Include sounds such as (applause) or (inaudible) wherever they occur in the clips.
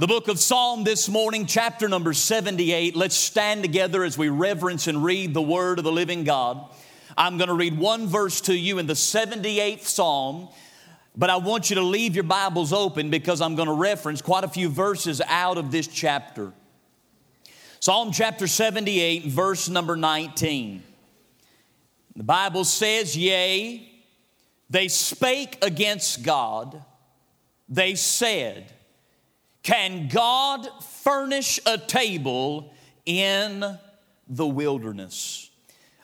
The book of Psalm this morning, chapter number 78. Let's stand together as we reverence and read the word of the living God. I'm going to read one verse to you in the 78th Psalm, but I want you to leave your Bibles open because I'm going to reference quite a few verses out of this chapter. Psalm chapter 78, verse number 19. The Bible says, Yea, they spake against God, they said, Can God furnish a table in the wilderness?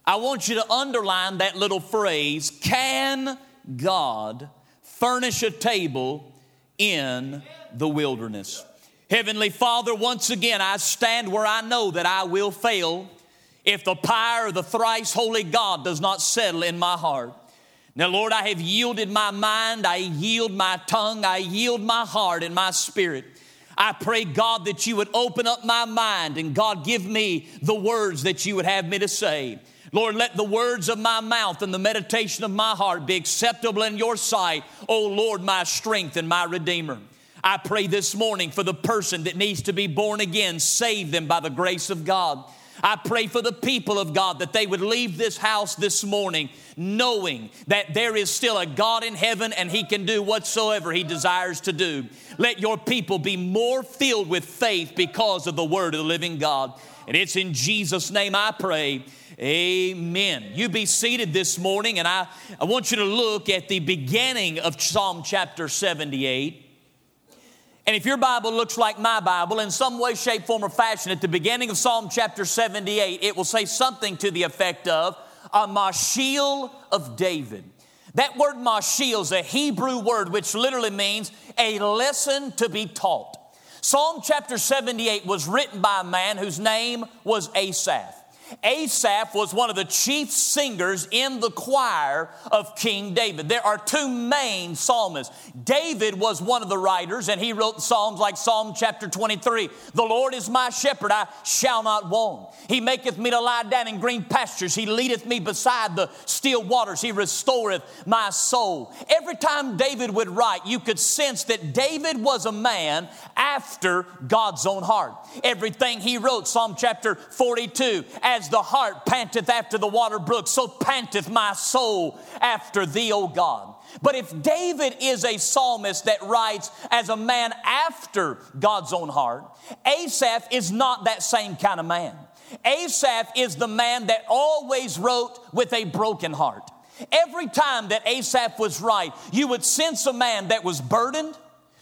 I want you to underline that little phrase Can God furnish a table in the wilderness? Heavenly Father, once again, I stand where I know that I will fail if the power of the thrice holy God does not settle in my heart. Now, Lord, I have yielded my mind, I yield my tongue, I yield my heart and my spirit. I pray, God, that you would open up my mind and God, give me the words that you would have me to say. Lord, let the words of my mouth and the meditation of my heart be acceptable in your sight, O Lord, my strength and my redeemer. I pray this morning for the person that needs to be born again, save them by the grace of God. I pray for the people of God that they would leave this house this morning knowing that there is still a God in heaven and He can do whatsoever He desires to do. Let your people be more filled with faith because of the word of the living God. And it's in Jesus' name I pray. Amen. You be seated this morning, and I, I want you to look at the beginning of Psalm chapter 78. And if your Bible looks like my Bible in some way, shape, form, or fashion, at the beginning of Psalm chapter 78, it will say something to the effect of a Maschil of David. That word Maschil is a Hebrew word which literally means a lesson to be taught. Psalm chapter 78 was written by a man whose name was Asaph. Asaph was one of the chief singers in the choir of King David. There are two main psalmists. David was one of the writers, and he wrote psalms like Psalm chapter 23 The Lord is my shepherd, I shall not want. He maketh me to lie down in green pastures. He leadeth me beside the still waters. He restoreth my soul. Every time David would write, you could sense that David was a man after God's own heart. Everything he wrote, Psalm chapter 42, as the hart panteth after the water brook, so panteth my soul after thee, O God. But if David is a psalmist that writes as a man after God's own heart, Asaph is not that same kind of man. Asaph is the man that always wrote with a broken heart. Every time that Asaph was right, you would sense a man that was burdened,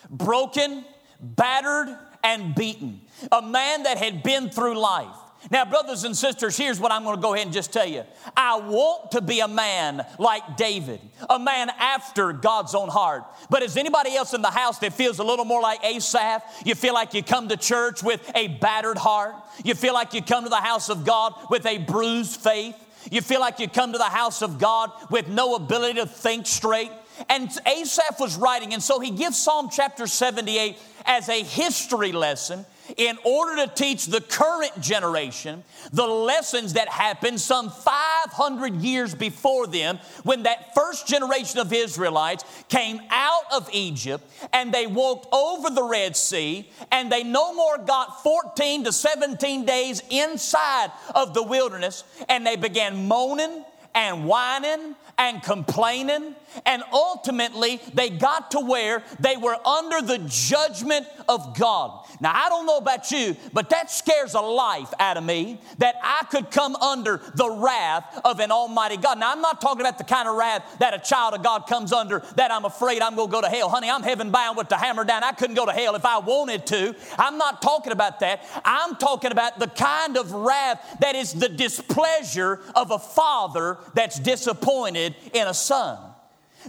broken, battered, and beaten. A man that had been through life. Now, brothers and sisters, here's what I'm going to go ahead and just tell you. I want to be a man like David, a man after God's own heart. But is anybody else in the house that feels a little more like Asaph? You feel like you come to church with a battered heart. You feel like you come to the house of God with a bruised faith. You feel like you come to the house of God with no ability to think straight. And Asaph was writing, and so he gives Psalm chapter 78 as a history lesson in order to teach the current generation the lessons that happened some 500 years before them when that first generation of Israelites came out of Egypt and they walked over the Red Sea and they no more got 14 to 17 days inside of the wilderness and they began moaning and whining and complaining. And ultimately, they got to where they were under the judgment of God. Now, I don't know about you, but that scares a life out of me that I could come under the wrath of an almighty God. Now, I'm not talking about the kind of wrath that a child of God comes under that I'm afraid I'm going to go to hell. Honey, I'm heaven bound with the hammer down. I couldn't go to hell if I wanted to. I'm not talking about that. I'm talking about the kind of wrath that is the displeasure of a father that's disappointed in a son.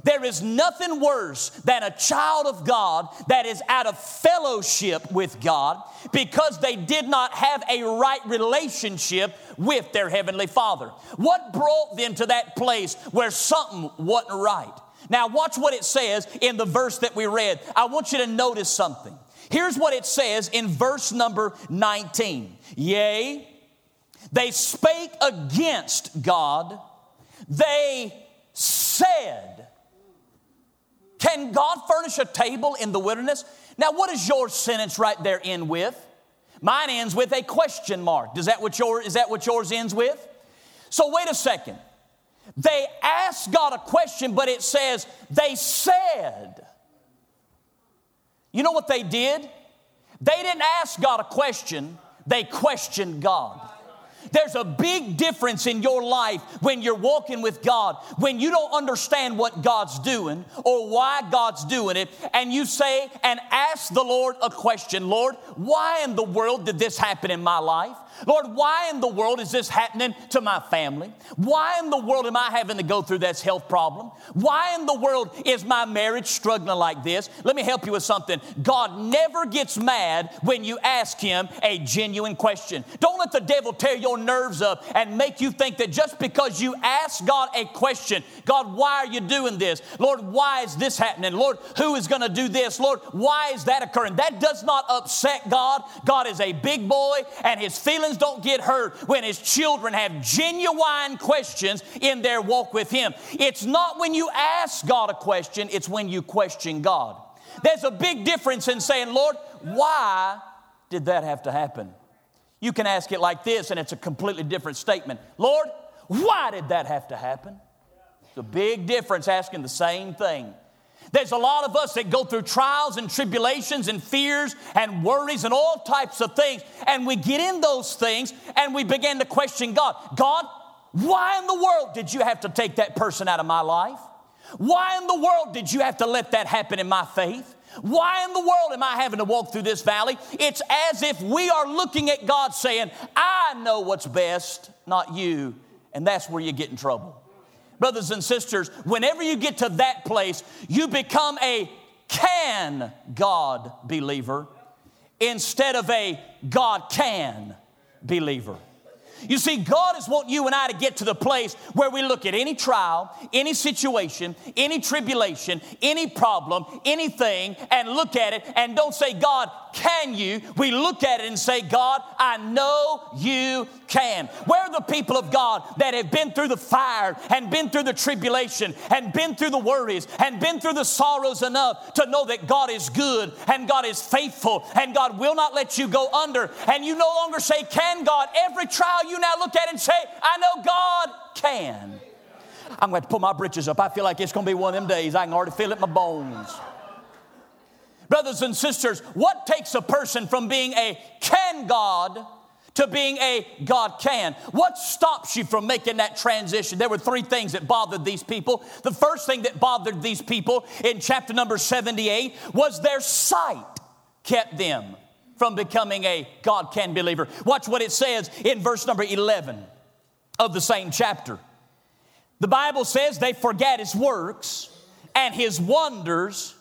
There is nothing worse than a child of God that is out of fellowship with God because they did not have a right relationship with their Heavenly Father. What brought them to that place where something wasn't right? Now, watch what it says in the verse that we read. I want you to notice something. Here's what it says in verse number 19 Yea, they spake against God, they said, can God furnish a table in the wilderness? Now, what does your sentence right there end with? Mine ends with a question mark. Does that what your, is that what yours ends with? So, wait a second. They asked God a question, but it says they said. You know what they did? They didn't ask God a question, they questioned God. There's a big difference in your life when you're walking with God, when you don't understand what God's doing or why God's doing it, and you say and ask the Lord a question Lord, why in the world did this happen in my life? Lord, why in the world is this happening to my family? Why in the world am I having to go through this health problem? Why in the world is my marriage struggling like this? Let me help you with something. God never gets mad when you ask Him a genuine question. Don't let the devil tear your nerves up and make you think that just because you ask God a question, God, why are you doing this? Lord, why is this happening? Lord, who is going to do this? Lord, why is that occurring? That does not upset God. God is a big boy and His feelings feelings don't get hurt when his children have genuine questions in their walk with him. It's not when you ask God a question, it's when you question God. There's a big difference in saying, Lord, why did that have to happen? You can ask it like this, and it's a completely different statement Lord, why did that have to happen? It's a big difference asking the same thing. There's a lot of us that go through trials and tribulations and fears and worries and all types of things. And we get in those things and we begin to question God. God, why in the world did you have to take that person out of my life? Why in the world did you have to let that happen in my faith? Why in the world am I having to walk through this valley? It's as if we are looking at God saying, I know what's best, not you. And that's where you get in trouble. Brothers and sisters, whenever you get to that place, you become a can God believer instead of a God can believer. You see, God is wanting you and I to get to the place where we look at any trial, any situation, any tribulation, any problem, anything, and look at it and don't say, God, can you? We look at it and say, God, I know you can. Where are the people of God that have been through the fire and been through the tribulation and been through the worries and been through the sorrows enough to know that God is good and God is faithful and God will not let you go under? And you no longer say, Can God? Every trial you now look at and say, I know God can. I'm going to pull my britches up. I feel like it's going to be one of them days. I can already feel it in my bones. Brothers and sisters, what takes a person from being a can God to being a God can? What stops you from making that transition? There were three things that bothered these people. The first thing that bothered these people in chapter number 78 was their sight kept them from becoming a God can believer. Watch what it says in verse number 11 of the same chapter. The Bible says they forget his works and his wonders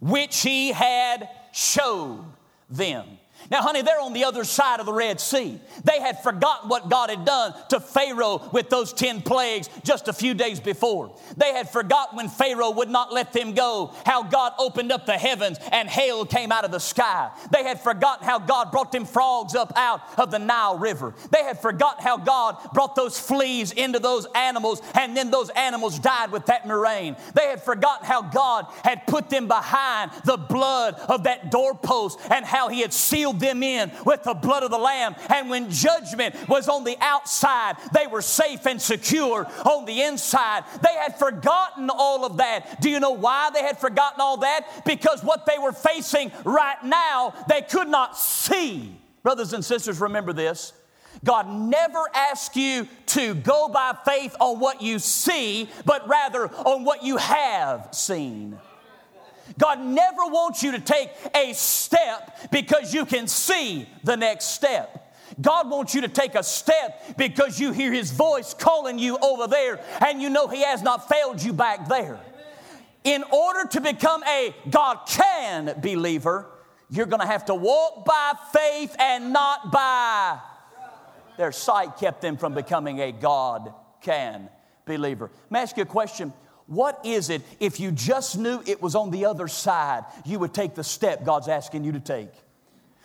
which he had showed them. Now, honey, they're on the other side of the Red Sea. They had forgotten what God had done to Pharaoh with those 10 plagues just a few days before. They had forgotten when Pharaoh would not let them go, how God opened up the heavens and hail came out of the sky. They had forgotten how God brought them frogs up out of the Nile River. They had forgotten how God brought those fleas into those animals and then those animals died with that murrain. They had forgotten how God had put them behind the blood of that doorpost and how He had sealed them in with the blood of the Lamb. And when judgment was on the outside, they were safe and secure on the inside. They had forgotten all of that. Do you know why they had forgotten all that? Because what they were facing right now, they could not see. Brothers and sisters, remember this. God never asks you to go by faith on what you see, but rather on what you have seen. God never wants you to take a step because you can see the next step. God wants you to take a step because you hear His voice calling you over there and you know He has not failed you back there. In order to become a God can believer, you're going to have to walk by faith and not by their sight kept them from becoming a God can believer. Let me ask you a question. What is it, if you just knew it was on the other side, you would take the step God's asking you to take?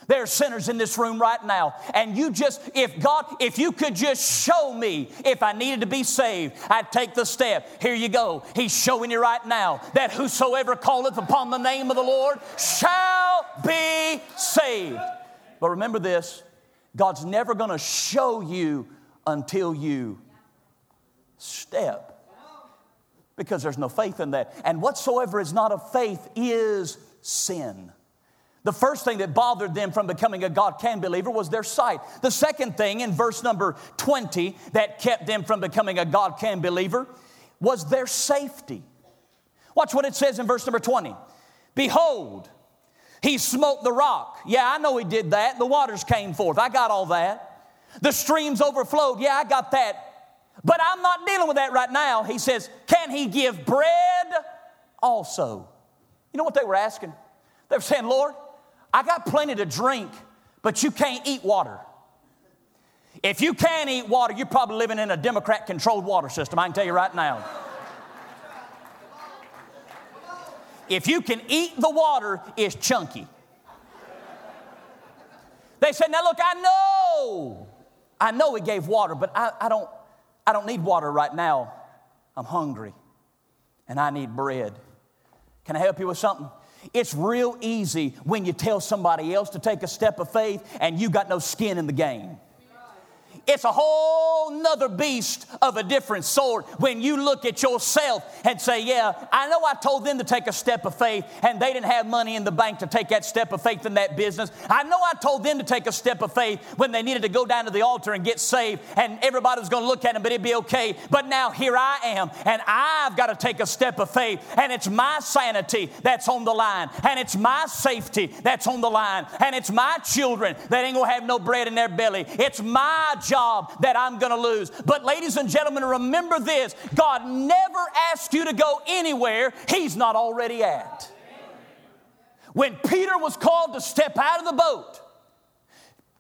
There are sinners in this room right now. And you just, if God, if you could just show me if I needed to be saved, I'd take the step. Here you go. He's showing you right now that whosoever calleth upon the name of the Lord shall be saved. But remember this God's never to show you until you step. Because there's no faith in that. And whatsoever is not of faith is sin. The first thing that bothered them from becoming a God can believer was their sight. The second thing in verse number 20 that kept them from becoming a God can believer was their safety. Watch what it says in verse number 20. Behold, he smote the rock. Yeah, I know he did that. The waters came forth. I got all that. The streams overflowed. Yeah, I got that. But I'm not dealing with that right now. He says, Can he give bread also? You know what they were asking? They were saying, Lord, I got plenty to drink, but you can't eat water. If you can't eat water, you're probably living in a Democrat controlled water system, I can tell you right now. If you can eat the water, it's chunky. They said, Now look, I know, I know he gave water, but I, I, don't, I don't need water right now. I'm hungry and I need bread. Can I help you with something? It's real easy when you tell somebody else to take a step of faith and you got no skin in the game. It's a whole nother beast of a different sort when you look at yourself and say, Yeah, I know I told them to take a step of faith and they didn't have money in the bank to take that step of faith in that business. I know I told them to take a step of faith when they needed to go down to the altar and get saved and everybody was going to look at them, but it'd be okay. But now here I am and I've got to take a step of faith and it's my sanity that's on the line and it's my safety that's on the line and it's my children that ain't going to have no bread in their belly. It's my job job that I'm going to lose. But, ladies and gentlemen, remember this God never asks you to go anywhere He's not already at. When Peter was called to step out of the boat,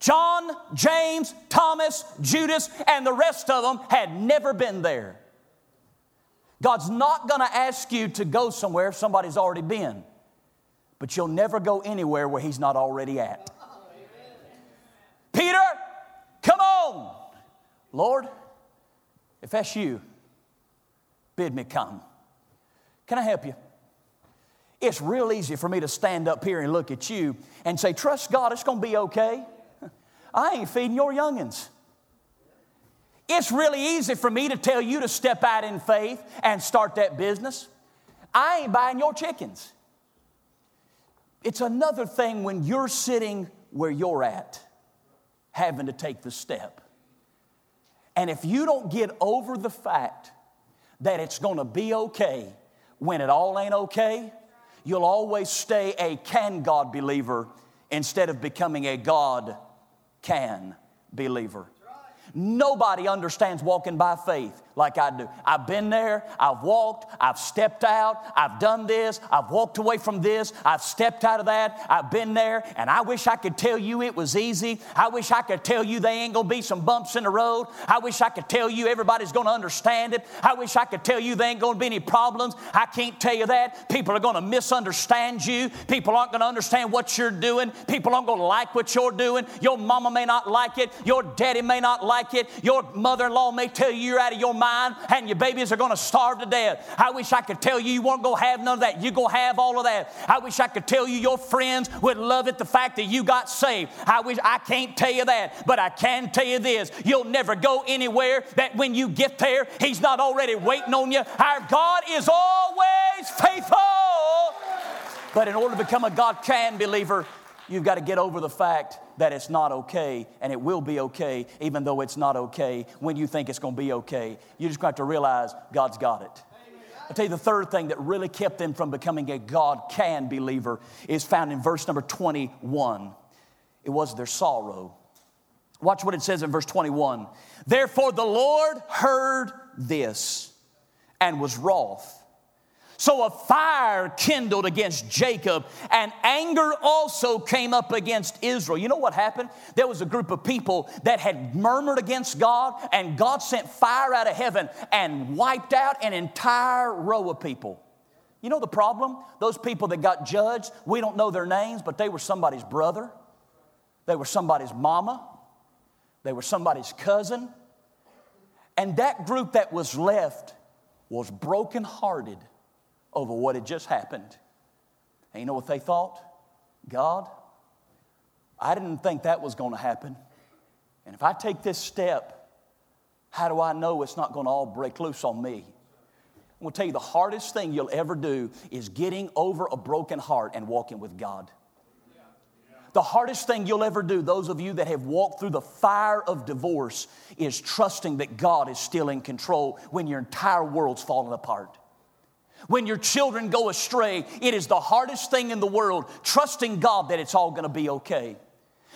John, James, Thomas, Judas, and the rest of them had never been there. God's not going to ask you to go somewhere if somebody's already been, but you'll never go anywhere where He's not already at. Peter, Lord, if that's you, bid me come. Can I help you? It's real easy for me to stand up here and look at you and say, Trust God, it's going to be okay. (laughs) I ain't feeding your youngins. It's really easy for me to tell you to step out in faith and start that business. I ain't buying your chickens. It's another thing when you're sitting where you're at having to take the step. And if you don't get over the fact that it's going to be okay when it all ain't okay, you'll always stay a can God believer instead of becoming a God can believer. Nobody understands walking by faith like I do. I've been there, I've walked, I've stepped out, I've done this, I've walked away from this, I've stepped out of that, I've been there, and I wish I could tell you it was easy. I wish I could tell you there ain't gonna be some bumps in the road. I wish I could tell you everybody's gonna understand it. I wish I could tell you there ain't gonna be any problems. I can't tell you that. People are gonna misunderstand you. People aren't gonna understand what you're doing. People aren't gonna like what you're doing. Your mama may not like it. Your daddy may not like it. Your mother in law may tell you you're out of your mind mind and your babies are going to starve to death. I wish I could tell you you weren't going to have none of that. You're going to have all of that. I wish I could tell you your friends would love it the fact that you got saved. I wish I can't tell you that, but I can tell you this. You'll never go anywhere that when you get there, He's not already waiting on you. Our God is always faithful. But in order to become a God can believer, you've got to get over the fact that it's not okay and it will be okay, even though it's not okay when you think it's going to be okay. You just got to realize God's got it. I'll tell you the third thing that really kept them from becoming a God can believer is found in verse number 21. It was their sorrow. Watch what it says in verse 21. Therefore, the Lord heard this and was wroth so a fire kindled against Jacob, and anger also came up against Israel. You know what happened? There was a group of people that had murmured against God, and God sent fire out of heaven and wiped out an entire row of people. You know the problem? Those people that got judged, we don't know their names, but they were somebody's brother, they were somebody's mama, they were somebody's cousin. And that group that was left was brokenhearted over what had just happened. And you know what they thought? God, I didn't think that was going to happen. And if I take this step, how do I know it's not going to all break loose on me? I'm going to tell you the hardest thing you'll ever do is getting over a broken heart and walking with God. The hardest thing you'll ever do, those of you that have walked through the fire of divorce, is trusting that God is still in control when your entire world's falling apart. When your children go astray, it is the hardest thing in the world, trusting God that it's all gonna be okay.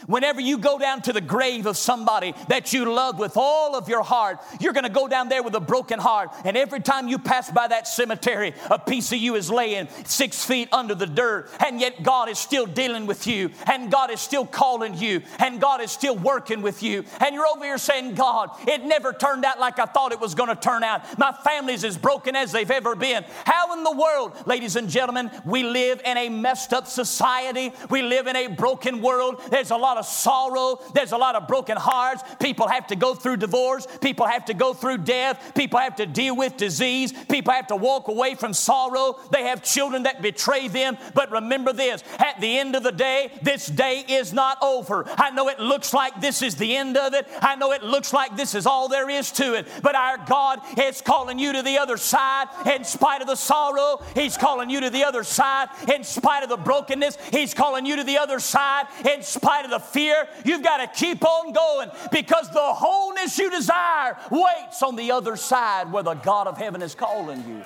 Whenever you go down to the grave of somebody that you love with all of your heart, you're going to go down there with a broken heart. And every time you pass by that cemetery, a piece of you is laying six feet under the dirt. And yet God is still dealing with you. And God is still calling you. And God is still working with you. And you're over here saying, God, it never turned out like I thought it was going to turn out. My family's as broken as they've ever been. How in the world, ladies and gentlemen, we live in a messed up society. We live in a broken world. There's a lot lot of sorrow. There's a lot of broken hearts. People have to go through divorce. People have to go through death. People have to deal with disease. People have to walk away from sorrow. They have children that betray them. But remember this at the end of the day, this day is not over. I know it looks like this is the end of it. I know it looks like this is all there is to it. But our God is calling you to the other side in spite of the sorrow. He's calling you to the other side in spite of the brokenness. He's calling you to the other side in spite of the fear. You've got to keep on going because the wholeness you desire waits on the other side where the God of heaven is calling you.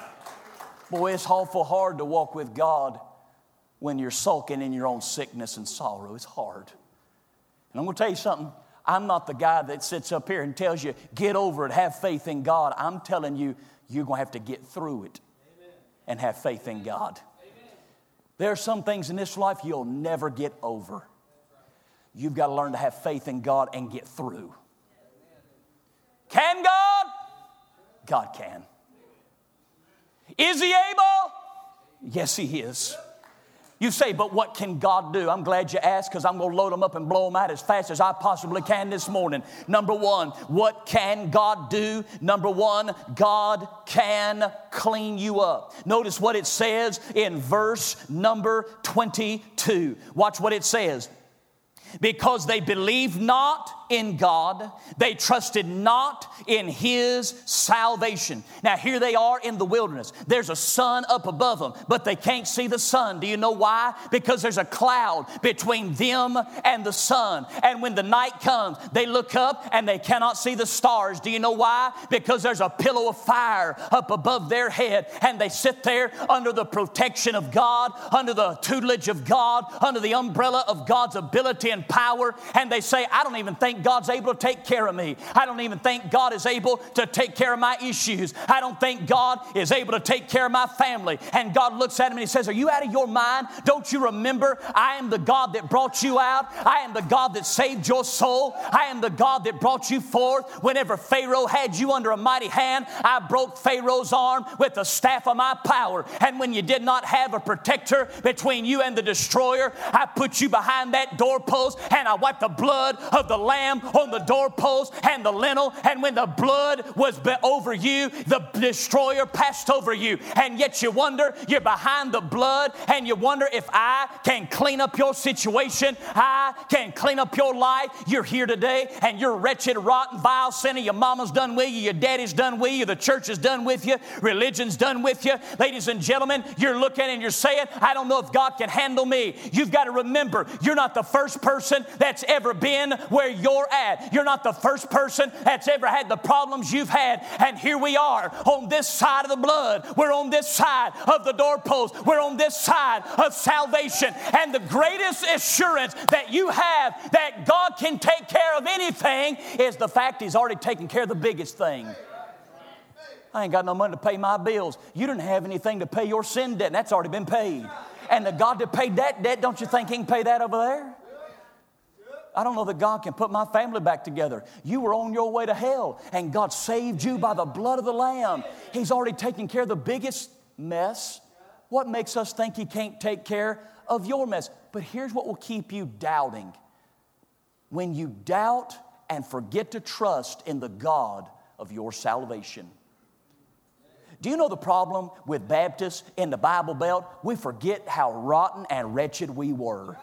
Boy, it's awful hard to walk with God when you're sulking in your own sickness and sorrow. It's hard. And I'm going to tell you something. I'm not the guy that sits up here and tells you, get over it, have faith in God. I'm telling you, you're going to have to get through it and have faith in God. There are some things in this life you'll never get over. You've got to learn to have faith in God and get through. Can God? God can. Is He able? Yes, He is. You say, but what can God do? I'm glad you asked because I'm going to load them up and blow them out as fast as I possibly can this morning. Number one, what can God do? Number one, God can clean you up. Notice what it says in verse number 22. Watch what it says. Because they believed not in God. They trusted not in His salvation. Now, here they are in the wilderness. There's a sun up above them, but they can't see the sun. Do you know why? Because there's a cloud between them and the sun. And when the night comes, they look up and they cannot see the stars. Do you know why? Because there's a pillow of fire up above their head, and they sit there under the protection of God, under the tutelage of God, under the umbrella of God's ability and power, and they say, I don't even think God's able to take care of me. I don't even think God is able to take care of my issues. I don't think God is able to take care of my family. And God looks at him and he says, Are you out of your mind? Don't you remember I am the God that brought you out? I am the God that saved your soul. I am the God that brought you forth. Whenever Pharaoh had you under a mighty hand, I broke Pharaoh's arm with the staff of my power. And when you did not have a protector between you and the destroyer, I put you behind that doorpost and I wiped the blood of the Lamb on the doorpost and the lintel. And when the blood was over you, the destroyer passed over you. And yet you wonder, you're behind the blood, and you wonder if I can clean up your situation, I can clean up your life. You're here today and you're wretched, rotten, vile sinner. Your mama's done with you, your daddy's done with you, the church is done with you, religion's done with you. Ladies and gentlemen, you're looking and you're saying, I don't know if God can handle me. You've got to remember, you're not the first person that's ever been where you're you're at. You're not the first person that's ever had the problems you've had. And here we are on this side of the blood. We're on this side of the doorpost. We're on this side of salvation. And the greatest assurance that you have that God can take care of anything is the fact He's already taken care of the biggest thing. I ain't got no money to pay my bills. You didn't have anything to pay your sin debt, and that's already been paid. And the God that paid that debt, don't you think He can pay that over there? I don't know that God can put my family back together. You were on your way to hell, and God saved you by the blood of the Lamb. He's already taken care of the biggest mess. What makes us think He can't take care of your mess? But here's what will keep you doubting when you doubt and forget to trust in the God of your salvation. Do you know the problem with Baptists in the Bible Belt? We forget how rotten and wretched we were.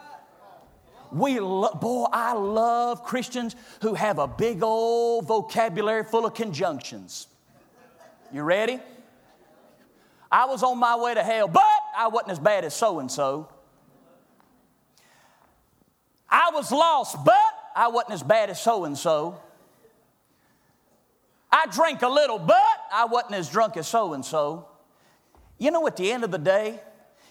We lo- boy, I love Christians who have a big old vocabulary full of conjunctions. You ready? I was on my way to hell, but I wasn't as bad as so and so. I was lost, but I wasn't as bad as so and so. I drank a little, but I wasn't as drunk as so and so. You know, at the end of the day,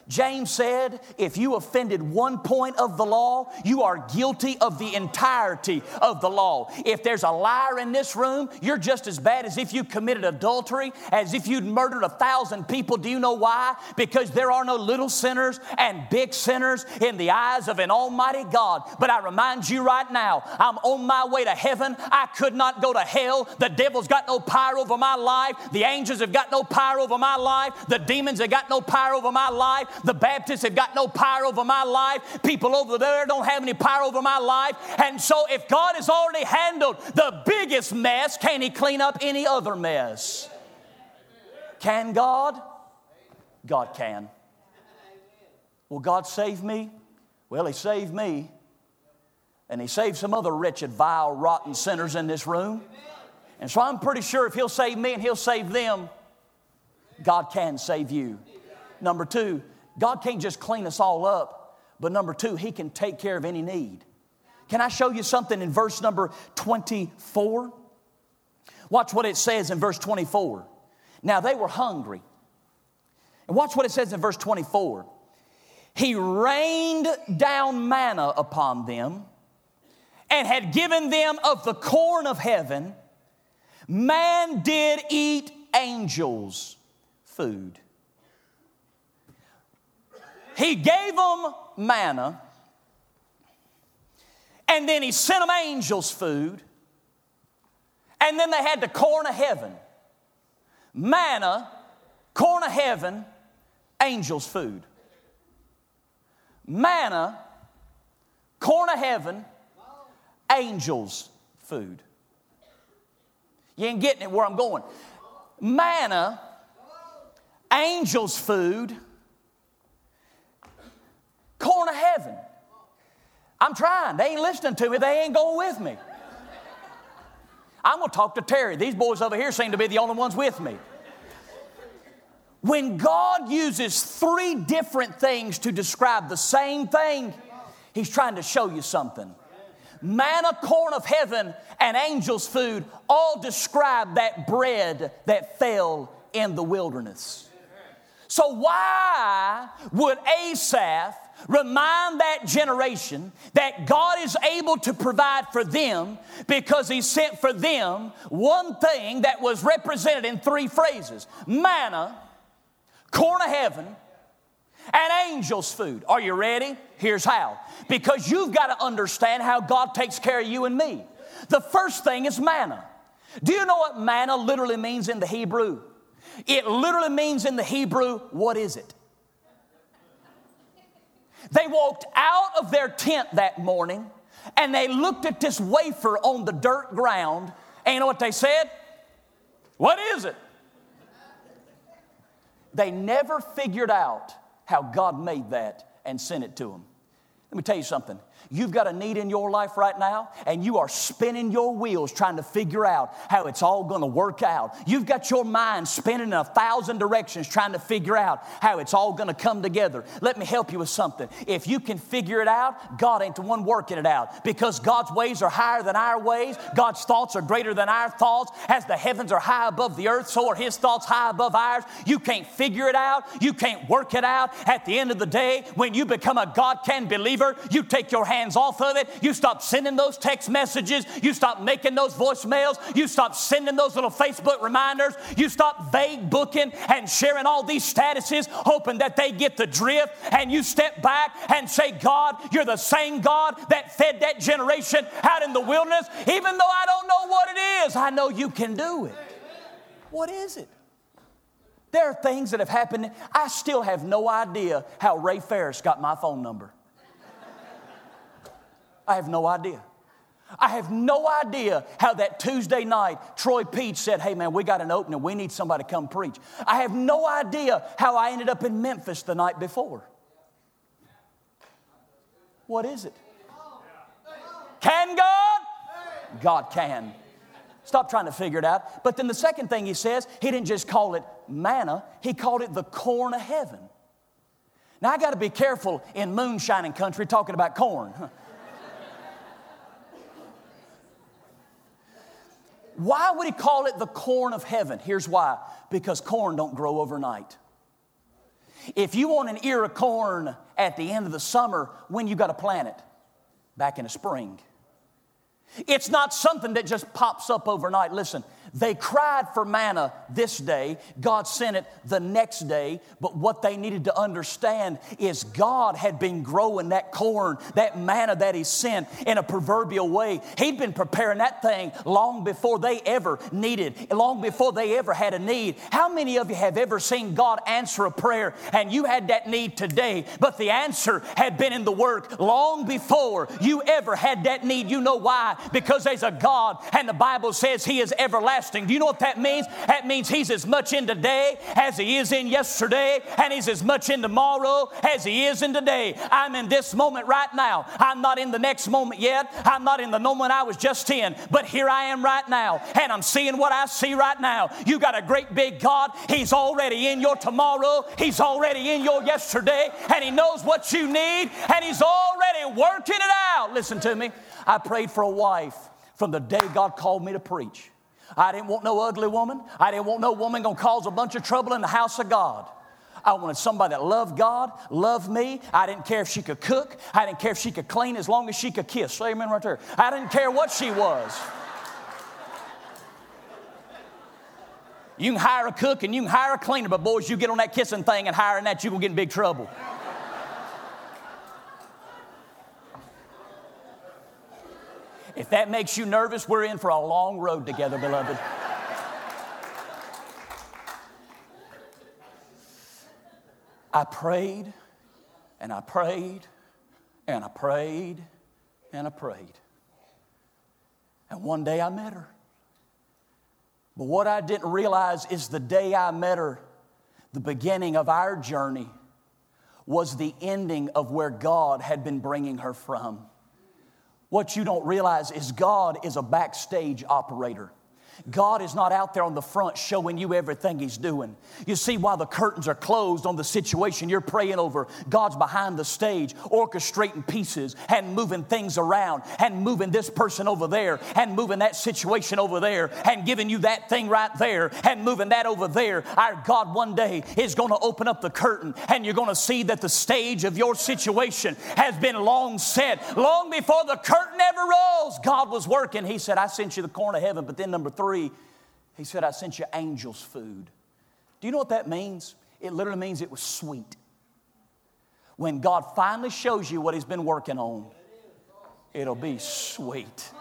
James said, if you offended one point of the law, you are guilty of the entirety of the law. If there's a liar in this room, you're just as bad as if you committed adultery, as if you'd murdered a thousand people. Do you know why? Because there are no little sinners and big sinners in the eyes of an almighty God. But I remind you right now, I'm on my way to heaven. I could not go to hell. The devil's got no power over my life. The angels have got no power over my life. The demons have got no power over my life. The Baptists have got no power over my life. People over there don't have any power over my life. And so, if God has already handled the biggest mess, can He clean up any other mess? Can God? God can. Will God save me? Well, He saved me. And He saved some other wretched, vile, rotten sinners in this room. And so I'm pretty sure if He'll save me and He'll save them, God can save you. Number two, God can't just clean us all up, but number two, He can take care of any need. Can I show you something in verse number 24? Watch what it says in verse 24. Now they were hungry. And watch what it says in verse 24. He rained down manna upon them and had given them of the corn of heaven. Man did eat angels' food. He gave them manna, and then he sent them angels' food, and then they had the corn of heaven. Manna, corn of heaven, angels' food. Manna, corn of heaven, angels' food. You ain't getting it where I'm going. Manna, angels' food, corn of heaven. I'm trying. They ain't listening to me. They ain't going with me. I'm going to talk to Terry. These boys over here seem to be the only ones with me. When God uses three different things to describe the same thing, He's trying to show you something. Manna, corn of heaven, and angels' food all describe that bread that fell in the wilderness. So, why would Asaph Remind that generation that God is able to provide for them because He sent for them one thing that was represented in three phrases manna, corn of heaven, and angels' food. Are you ready? Here's how. Because you've got to understand how God takes care of you and me. The first thing is manna. Do you know what manna literally means in the Hebrew? It literally means in the Hebrew, what is it? They walked out of their tent that morning and they looked at this wafer on the dirt ground. And you know what they said? What is it? They never figured out how God made that and sent it to them. Let me tell you something. You've got a need in your life right now, and you are spinning your wheels trying to figure out how it's all going to work out. You've got your mind spinning in a thousand directions trying to figure out how it's all going to come together. Let me help you with something. If you can figure it out, God ain't the one working it out because God's ways are higher than our ways, God's thoughts are greater than our thoughts. As the heavens are high above the earth, so are His thoughts high above ours. You can't figure it out, you can't work it out. At the end of the day, when you become a God can believer, you take your hands off of it. You stop sending those text messages. You stop making those voicemails. You stop sending those little Facebook reminders. You stop vague booking and sharing all these statuses, hoping that they get the drift. And you step back and say, God, you're the same God that fed that generation out in the wilderness. Even though I don't know what it is, I know you can do it. What is it? There are things that have happened. I still have no idea how Ray Ferris got my phone number. I have no idea. I have no idea how that Tuesday night Troy Peach said, Hey man, we got an opening. We need somebody to come preach. I have no idea how I ended up in Memphis the night before. What is it? Can God? God can. Stop trying to figure it out. But then the second thing he says, he didn't just call it manna, he called it the corn of heaven. Now I got to be careful in moonshining country talking about corn. (laughs) Why would he call it the corn of heaven? Here's why because corn don't grow overnight. If you want an ear of corn at the end of the summer, when you got to plant it? Back in the spring. It's not something that just pops up overnight. Listen, they cried for manna this day. God sent it the next day. But what they needed to understand is God had been growing that corn, that manna that He sent in a proverbial way. He'd been preparing that thing long before they ever needed, long before they ever had a need. How many of you have ever seen God answer a prayer and you had that need today, but the answer had been in the work long before you ever had that need? You know why? Because there's a God and the Bible says He is everlasting. Do you know what that means? That means He's as much in today as He is in yesterday, and He's as much in tomorrow as He is in today. I'm in this moment right now. I'm not in the next moment yet. I'm not in the moment I was just in, but here I am right now, and I'm seeing what I see right now. You got a great big God. He's already in your tomorrow, He's already in your yesterday, and He knows what you need, and He's already working it out. Listen to me. I prayed for a wife from the day God called me to preach. I didn't want no ugly woman. I didn't want no woman gonna cause a bunch of trouble in the house of God. I wanted somebody that loved God, loved me. I didn't care if she could cook. I didn't care if she could clean as long as she could kiss. Say amen right there. I didn't care what she was. You can hire a cook and you can hire a cleaner, but boys, you get on that kissing thing and hiring that, you're gonna get in big trouble. If that makes you nervous, we're in for a long road together, beloved. I prayed and I prayed and I prayed and I prayed. And one day I met her. But what I didn't realize is the day I met her, the beginning of our journey was the ending of where God had been bringing her from. What you don't realize is God is a backstage operator. God is not out there on the front showing you everything He's doing. You see, while the curtains are closed on the situation you're praying over, God's behind the stage, orchestrating pieces and moving things around and moving this person over there and moving that situation over there and giving you that thing right there and moving that over there. Our God one day is going to open up the curtain and you're going to see that the stage of your situation has been long set. Long before the curtain ever rolls, God was working. He said, I sent you the corn of heaven. But then, number three, three, he said, I sent you angels' food. Do you know what that means? It literally means it was sweet. When God finally shows you what He's been working on, it'll be sweet.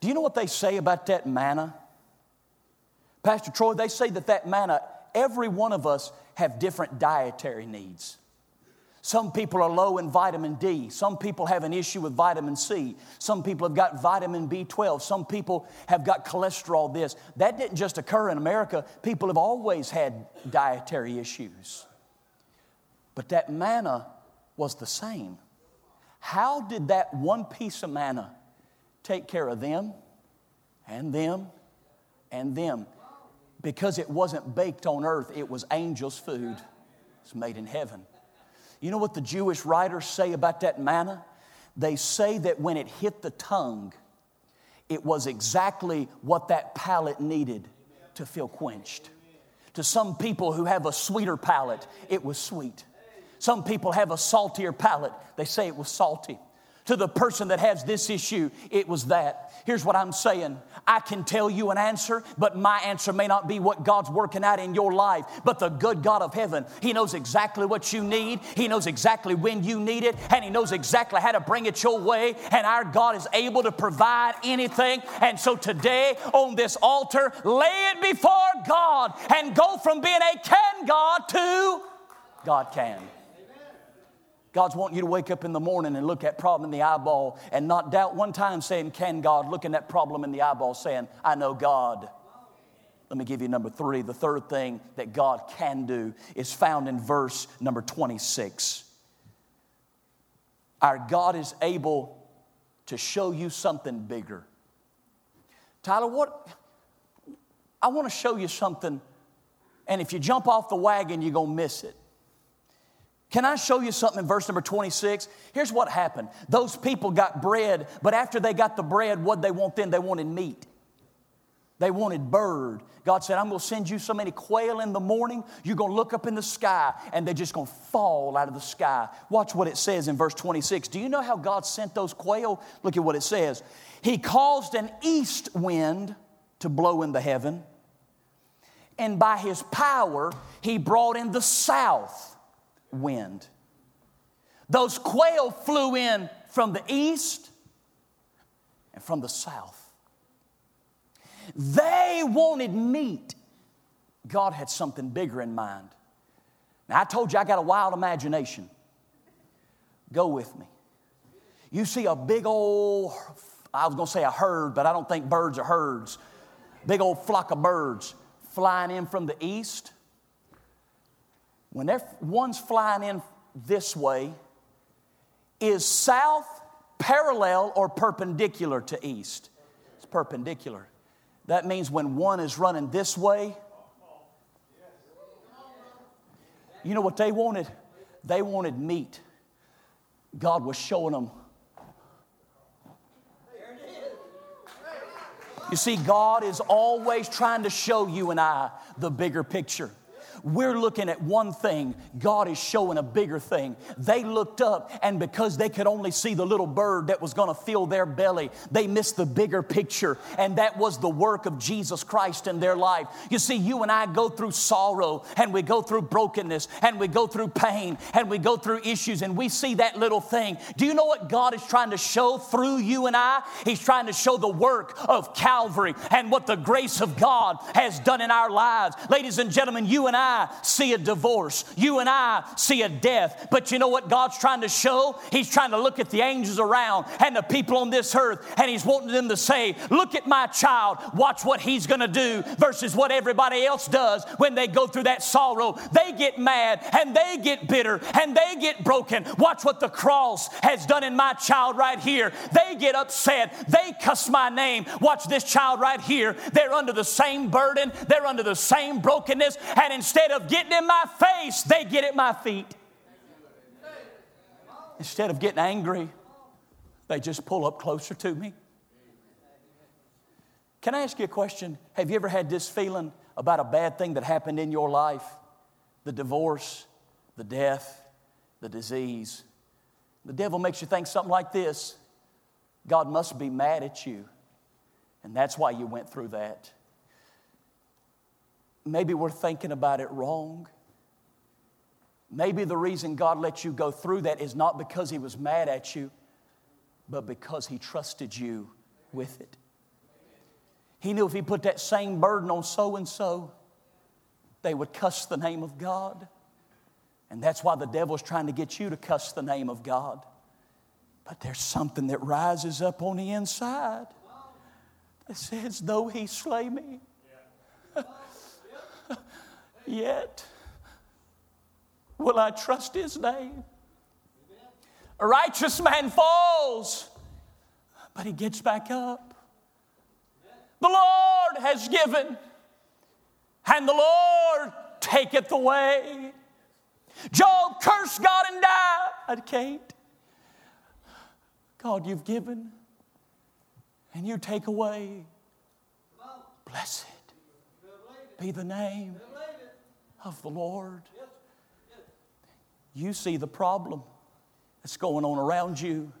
Do you know what they say about that manna? Pastor Troy, they say that that manna, every one of us have different dietary needs. Some people are low in vitamin D. Some people have an issue with vitamin C. Some people have got vitamin B12. Some people have got cholesterol this. That didn't just occur in America. People have always had dietary issues. But that manna was the same. How did that one piece of manna take care of them and them and them? Because it wasn't baked on earth, it was angels' food. It's made in heaven. You know what the Jewish writers say about that manna? They say that when it hit the tongue, it was exactly what that palate needed to feel quenched. To some people who have a sweeter palate, it was sweet. Some people have a saltier palate, they say it was salty. To the person that has this issue, it was that. Here's what I'm saying I can tell you an answer, but my answer may not be what God's working out in your life. But the good God of heaven, He knows exactly what you need, He knows exactly when you need it, and He knows exactly how to bring it your way. And our God is able to provide anything. And so today on this altar, lay it before God and go from being a can God to God can. God's wanting you to wake up in the morning and look at problem in the eyeball and not doubt one time saying, Can God? Looking at problem in the eyeball saying, I know God. Let me give you number three. The third thing that God can do is found in verse number 26. Our God is able to show you something bigger. Tyler, what? I want to show you something, and if you jump off the wagon, you're going to miss it. Can I show you something in verse number 26? Here's what happened. Those people got bread, but after they got the bread, what they want then? They wanted meat. They wanted bird. God said, I'm going to send you so many quail in the morning, you're going to look up in the sky and they're just going to fall out of the sky. Watch what it says in verse 26. Do you know how God sent those quail? Look at what it says. He caused an east wind to blow in the heaven, and by his power, he brought in the south wind. Those quail flew in from the east and from the south. They wanted meat. God had something bigger in mind. Now, I told you I got a wild imagination. Go with me. You see a big old, I was going to say a herd, but I don't think birds are herds. Big old flock of birds flying in from the east. When one's flying in this way, is south parallel or perpendicular to east? It's perpendicular. That means when one is running this way, you know what they wanted? They wanted meat. God was showing them. You see, God is always trying to show you and I the bigger picture. We're looking at one thing, God is showing a bigger thing. They looked up, and because they could only see the little bird that was going to fill their belly, they missed the bigger picture, and that was the work of Jesus Christ in their life. You see, you and I go through sorrow, and we go through brokenness, and we go through pain, and we go through issues, and we see that little thing. Do you know what God is trying to show through you and I? He's trying to show the work of Calvary and what the grace of God has done in our lives. Ladies and gentlemen, you and I I see a divorce. You and I see a death. But you know what God's trying to show? He's trying to look at the angels around and the people on this earth, and He's wanting them to say, Look at my child, watch what He's going to do, versus what everybody else does when they go through that sorrow. They get mad and they get bitter and they get broken. Watch what the cross has done in my child right here. They get upset. They cuss my name. Watch this child right here. They're under the same burden, they're under the same brokenness, and instead Instead of getting in my face, they get at my feet. Instead of getting angry, they just pull up closer to me. Can I ask you a question? Have you ever had this feeling about a bad thing that happened in your life? The divorce, the death, the disease. The devil makes you think something like this God must be mad at you, and that's why you went through that maybe we're thinking about it wrong. Maybe the reason God let you go through that is not because He was mad at you, but because He trusted you with it. He knew if He put that same burden on so and so, they would cuss the name of God. And that's why the devil's trying to get you to cuss the name of God. But there's something that rises up on the inside that says, Though He slay me, yet will I trust his name. A righteous man falls, but he gets back up. The Lord has given, and the Lord taketh away. Job cursed God and died. Kate, God, you've given, and you take away. Blessed be the name of the Lord. You see the problem that's going on around you.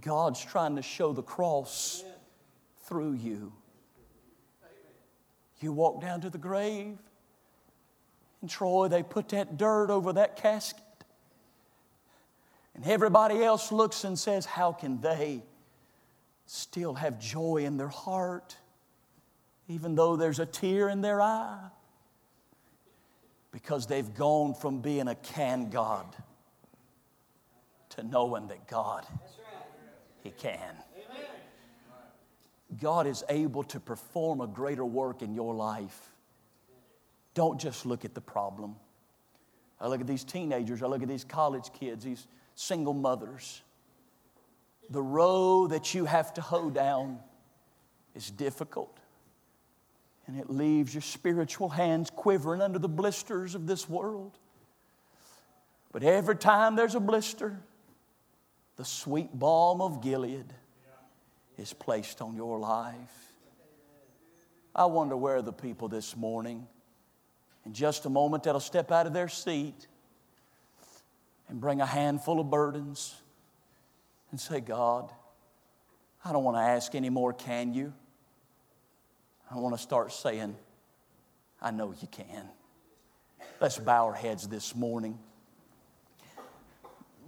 God's trying to show the cross through you. You walk down to the grave, and Troy, they put that dirt over that casket. And everybody else looks and says, How can they still have joy in their heart, even though there's a tear in their eye? Because they've gone from being a can God to knowing that God, He can. God is able to perform a greater work in your life. Don't just look at the problem. I look at these teenagers, I look at these college kids, these single mothers. The row that you have to hoe down is difficult. And it leaves your spiritual hands quivering under the blisters of this world. But every time there's a blister, the sweet balm of Gilead is placed on your life. I wonder where the people this morning, in just a moment, that'll step out of their seat and bring a handful of burdens and say, God, I don't want to ask anymore, can you? I want to start saying, I know you can. Let's bow our heads this morning.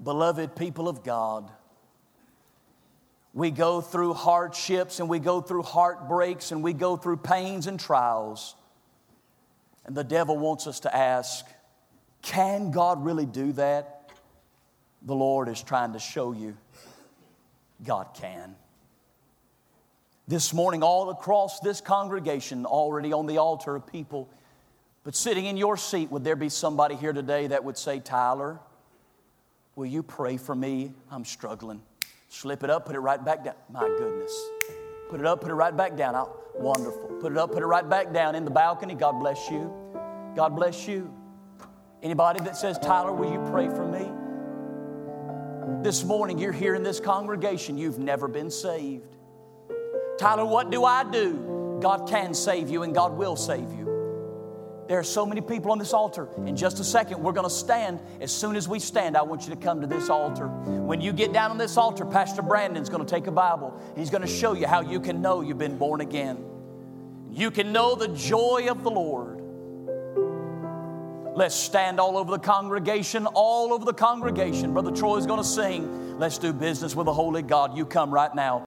Beloved people of God, we go through hardships and we go through heartbreaks and we go through pains and trials. And the devil wants us to ask, can God really do that? The Lord is trying to show you God can. This morning, all across this congregation, already on the altar of people, but sitting in your seat, would there be somebody here today that would say, Tyler, will you pray for me? I'm struggling. Slip it up, put it right back down. My goodness. Put it up, put it right back down. Oh, wonderful. Put it up, put it right back down in the balcony. God bless you. God bless you. Anybody that says, Tyler, will you pray for me? This morning, you're here in this congregation, you've never been saved. Tyler, what do I do? God can save you and God will save you. There are so many people on this altar. In just a second, we're going to stand. As soon as we stand, I want you to come to this altar. When you get down on this altar, Pastor Brandon's going to take a Bible. He's going to show you how you can know you've been born again. You can know the joy of the Lord. Let's stand all over the congregation, all over the congregation. Brother Troy's going to sing. Let's do business with the Holy God. You come right now.